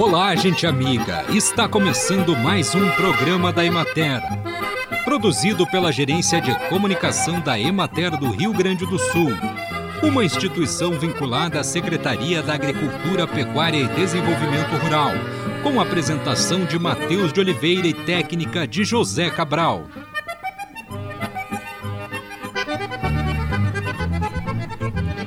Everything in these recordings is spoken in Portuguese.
Olá, gente amiga! Está começando mais um programa da Emater. Produzido pela Gerência de Comunicação da Emater do Rio Grande do Sul. Uma instituição vinculada à Secretaria da Agricultura, Pecuária e Desenvolvimento Rural. Com apresentação de Matheus de Oliveira e técnica de José Cabral.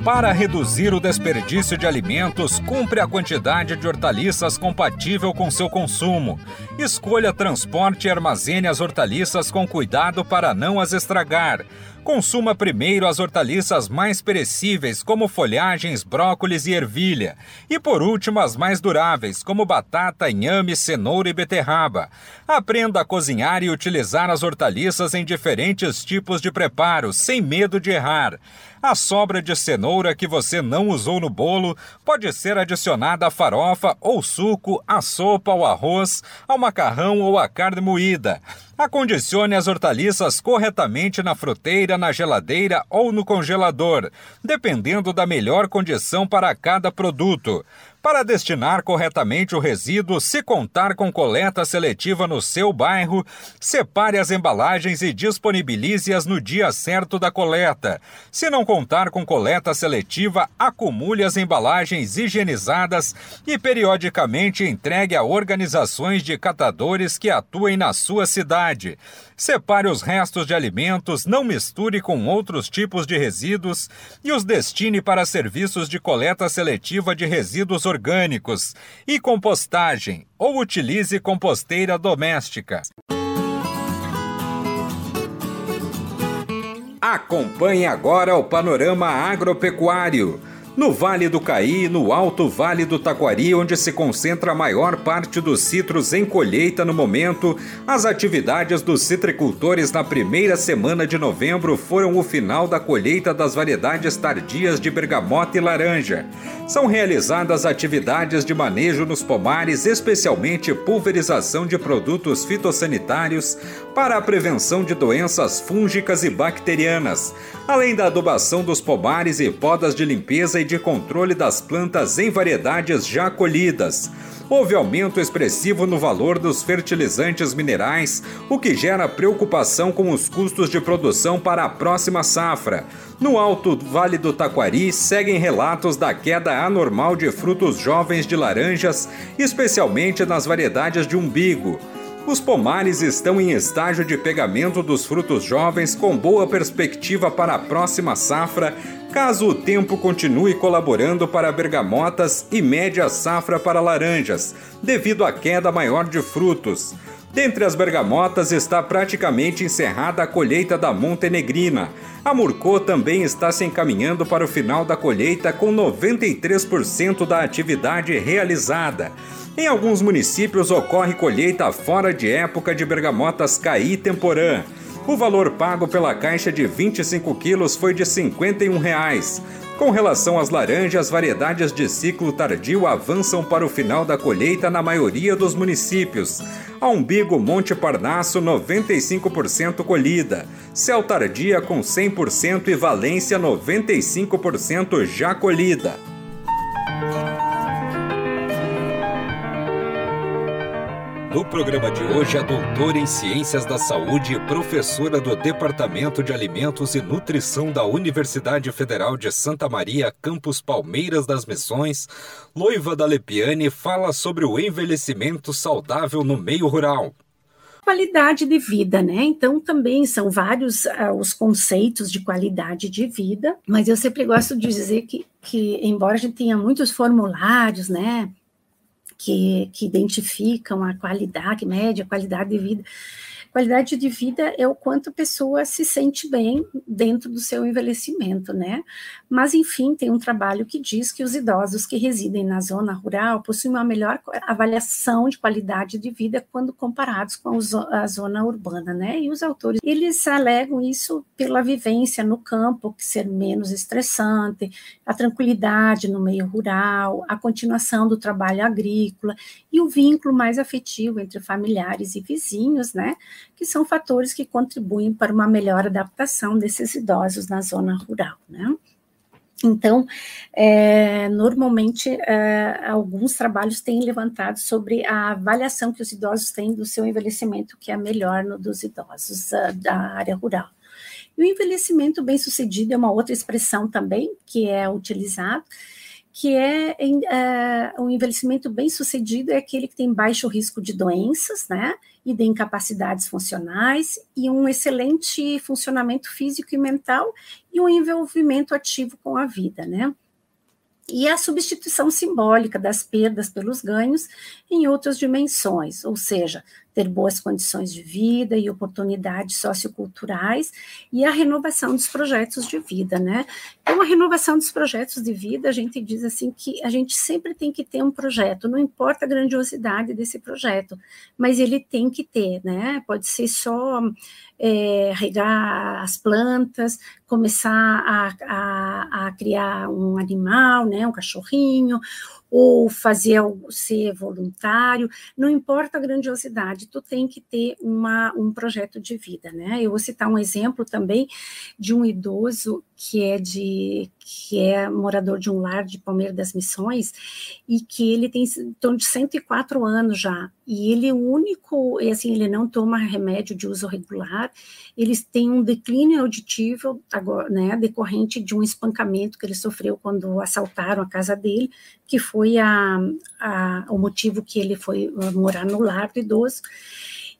Para reduzir o desperdício de alimentos, cumpre a quantidade de hortaliças compatível com seu consumo. Escolha transporte e armazene as hortaliças com cuidado para não as estragar. Consuma primeiro as hortaliças mais perecíveis, como folhagens, brócolis e ervilha. E por último, as mais duráveis, como batata, inhame, cenoura e beterraba. Aprenda a cozinhar e utilizar as hortaliças em diferentes tipos de preparos, sem medo de errar. A sobra de cenoura que você não usou no bolo pode ser adicionada à farofa ou suco, à sopa ou arroz, ao macarrão ou à carne moída. Acondicione as hortaliças corretamente na fruteira, na geladeira ou no congelador, dependendo da melhor condição para cada produto. Para destinar corretamente o resíduo, se contar com coleta seletiva no seu bairro, separe as embalagens e disponibilize-as no dia certo da coleta. Se não contar com coleta seletiva, acumule as embalagens higienizadas e periodicamente entregue a organizações de catadores que atuem na sua cidade. Separe os restos de alimentos, não misture com outros tipos de resíduos e os destine para serviços de coleta seletiva de resíduos orgânicos e compostagem, ou utilize composteira doméstica. Acompanhe agora o panorama agropecuário no Vale do Caí, no Alto Vale do Taquari, onde se concentra a maior parte dos citros em colheita no momento, as atividades dos citricultores na primeira semana de novembro foram o final da colheita das variedades tardias de bergamota e laranja. São realizadas atividades de manejo nos pomares, especialmente pulverização de produtos fitossanitários para a prevenção de doenças fúngicas e bacterianas, além da adubação dos pomares e podas de limpeza e de controle das plantas em variedades já colhidas. Houve aumento expressivo no valor dos fertilizantes minerais, o que gera preocupação com os custos de produção para a próxima safra. No Alto Vale do Taquari, seguem relatos da queda anormal de frutos jovens de laranjas, especialmente nas variedades de umbigo. Os pomares estão em estágio de pegamento dos frutos jovens com boa perspectiva para a próxima safra, caso o tempo continue colaborando para bergamotas e média safra para laranjas, devido à queda maior de frutos. Dentre as bergamotas está praticamente encerrada a colheita da Montenegrina. A Murcô também está se encaminhando para o final da colheita com 93% da atividade realizada. Em alguns municípios ocorre colheita fora de época de bergamotas caí temporã. O valor pago pela caixa de 25 quilos foi de 51 reais. Com relação às laranjas, variedades de ciclo tardio avançam para o final da colheita na maioria dos municípios. A Umbigo Monte Parnasso, 95% colhida. Céu Tardia com 100% e Valência, 95% já colhida. No programa de hoje, a doutora em Ciências da Saúde e professora do Departamento de Alimentos e Nutrição da Universidade Federal de Santa Maria, campus Palmeiras das Missões, Loiva da Lepiane, fala sobre o envelhecimento saudável no meio rural qualidade de vida, né? Então também são vários uh, os conceitos de qualidade de vida, mas eu sempre gosto de dizer que, que embora a gente tenha muitos formulários, né? Que, que identificam a qualidade média, a qualidade de vida. Qualidade de vida é o quanto a pessoa se sente bem dentro do seu envelhecimento, né? Mas, enfim, tem um trabalho que diz que os idosos que residem na zona rural possuem uma melhor avaliação de qualidade de vida quando comparados com a zona urbana, né? E os autores, eles alegam isso pela vivência no campo, que ser menos estressante, a tranquilidade no meio rural, a continuação do trabalho agrícola e o vínculo mais afetivo entre familiares e vizinhos, né? Que são fatores que contribuem para uma melhor adaptação desses idosos na zona rural, né? Então, é, normalmente, é, alguns trabalhos têm levantado sobre a avaliação que os idosos têm do seu envelhecimento, que é melhor no dos idosos uh, da área rural. E o envelhecimento bem-sucedido é uma outra expressão também que é utilizado, que é, é um envelhecimento bem-sucedido é aquele que tem baixo risco de doenças, né, e de incapacidades funcionais, e um excelente funcionamento físico e mental, e um envolvimento ativo com a vida, né. E a substituição simbólica das perdas pelos ganhos em outras dimensões, ou seja, ter boas condições de vida e oportunidades socioculturais e a renovação dos projetos de vida, né? Então, a renovação dos projetos de vida, a gente diz assim que a gente sempre tem que ter um projeto, não importa a grandiosidade desse projeto, mas ele tem que ter, né? Pode ser só é, regar as plantas, começar a, a, a criar um animal, né? Um cachorrinho, ou fazer ser voluntário, não importa a grandiosidade, tu tem que ter uma, um projeto de vida, né? Eu vou citar um exemplo também de um idoso que é de que é morador de um lar de Palmeiras das Missões e que ele tem em torno de 104 anos já. E ele é o único, assim, ele não toma remédio de uso regular, eles têm um declínio auditivo agora, né, decorrente de um espancamento que ele sofreu quando assaltaram a casa dele, que foi a, a, o motivo que ele foi morar no lar do idoso,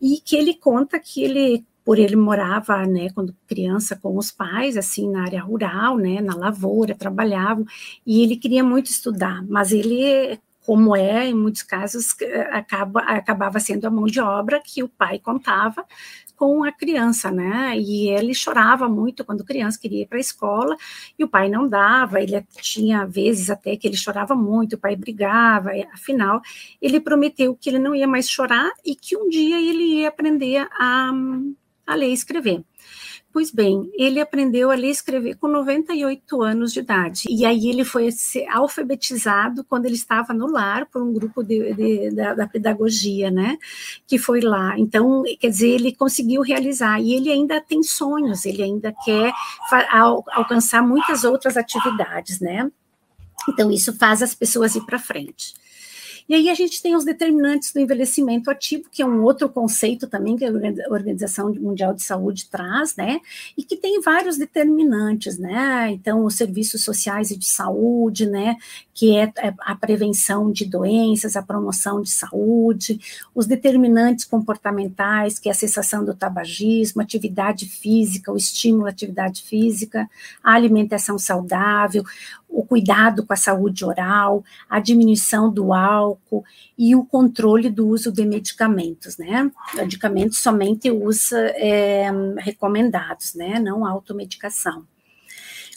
e que ele conta que ele por ele morava, né, quando criança com os pais, assim, na área rural, né, na lavoura, trabalhavam, e ele queria muito estudar, mas ele, como é, em muitos casos, acaba, acabava sendo a mão de obra que o pai contava com a criança, né, e ele chorava muito quando criança queria ir para a escola, e o pai não dava, ele tinha vezes até que ele chorava muito, o pai brigava, afinal, ele prometeu que ele não ia mais chorar e que um dia ele ia aprender a a ler e escrever. Pois bem, ele aprendeu a ler e escrever com 98 anos de idade. E aí ele foi alfabetizado quando ele estava no lar por um grupo de, de, da, da, pedagogia, né? Que foi lá. Então, quer dizer, ele conseguiu realizar. E ele ainda tem sonhos, ele ainda quer al alcançar muitas outras atividades, né? Então, isso faz as pessoas ir para frente. E aí a gente tem os determinantes do envelhecimento ativo, que é um outro conceito também que a Organização Mundial de Saúde traz, né? E que tem vários determinantes, né? Então, os serviços sociais e de saúde, né? Que é, é a prevenção de doenças, a promoção de saúde, os determinantes comportamentais, que é a cessação do tabagismo, atividade física, o estímulo à atividade física, a alimentação saudável, o cuidado com a saúde oral, a diminuição do álcool e o controle do uso de medicamentos, né? Medicamentos somente usa é, recomendados, né? Não automedicação.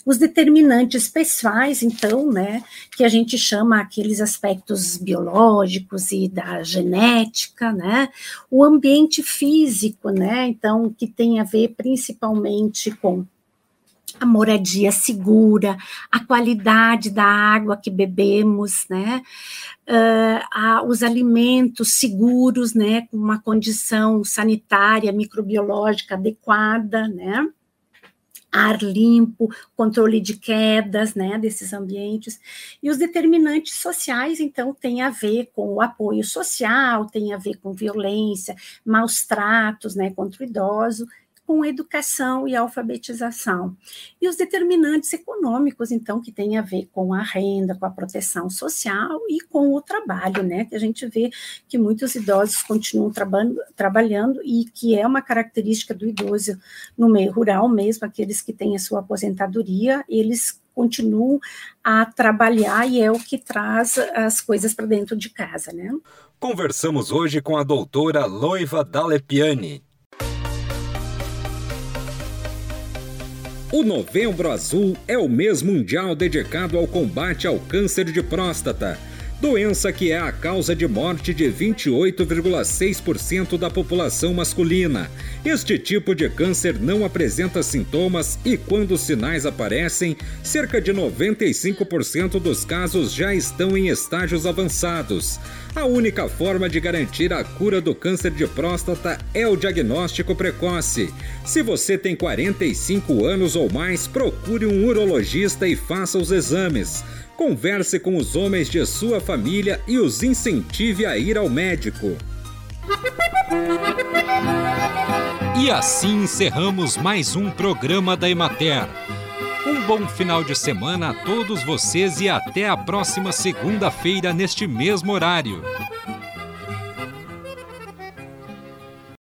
Os determinantes pessoais, então, né, que a gente chama aqueles aspectos biológicos e da genética, né, o ambiente físico, né, então, que tem a ver principalmente com a moradia segura, a qualidade da água que bebemos, né? Uh, a, os alimentos seguros, né? Com uma condição sanitária, microbiológica adequada, né? ar limpo, controle de quedas, né, desses ambientes. E os determinantes sociais, então, tem a ver com o apoio social, tem a ver com violência, maus tratos, né, contra o idoso, com educação e alfabetização. E os determinantes econômicos, então, que têm a ver com a renda, com a proteção social e com o trabalho, né? Que a gente vê que muitos idosos continuam trabalhando e que é uma característica do idoso no meio rural mesmo, aqueles que têm a sua aposentadoria, eles continuam a trabalhar e é o que traz as coisas para dentro de casa, né? Conversamos hoje com a doutora Loiva Dalepiani, O Novembro Azul é o mês mundial dedicado ao combate ao câncer de próstata. Doença que é a causa de morte de 28,6% da população masculina. Este tipo de câncer não apresenta sintomas e, quando os sinais aparecem, cerca de 95% dos casos já estão em estágios avançados. A única forma de garantir a cura do câncer de próstata é o diagnóstico precoce. Se você tem 45 anos ou mais, procure um urologista e faça os exames. Converse com os homens de sua família e os incentive a ir ao médico. E assim encerramos mais um programa da Emater. Um bom final de semana a todos vocês e até a próxima segunda-feira neste mesmo horário.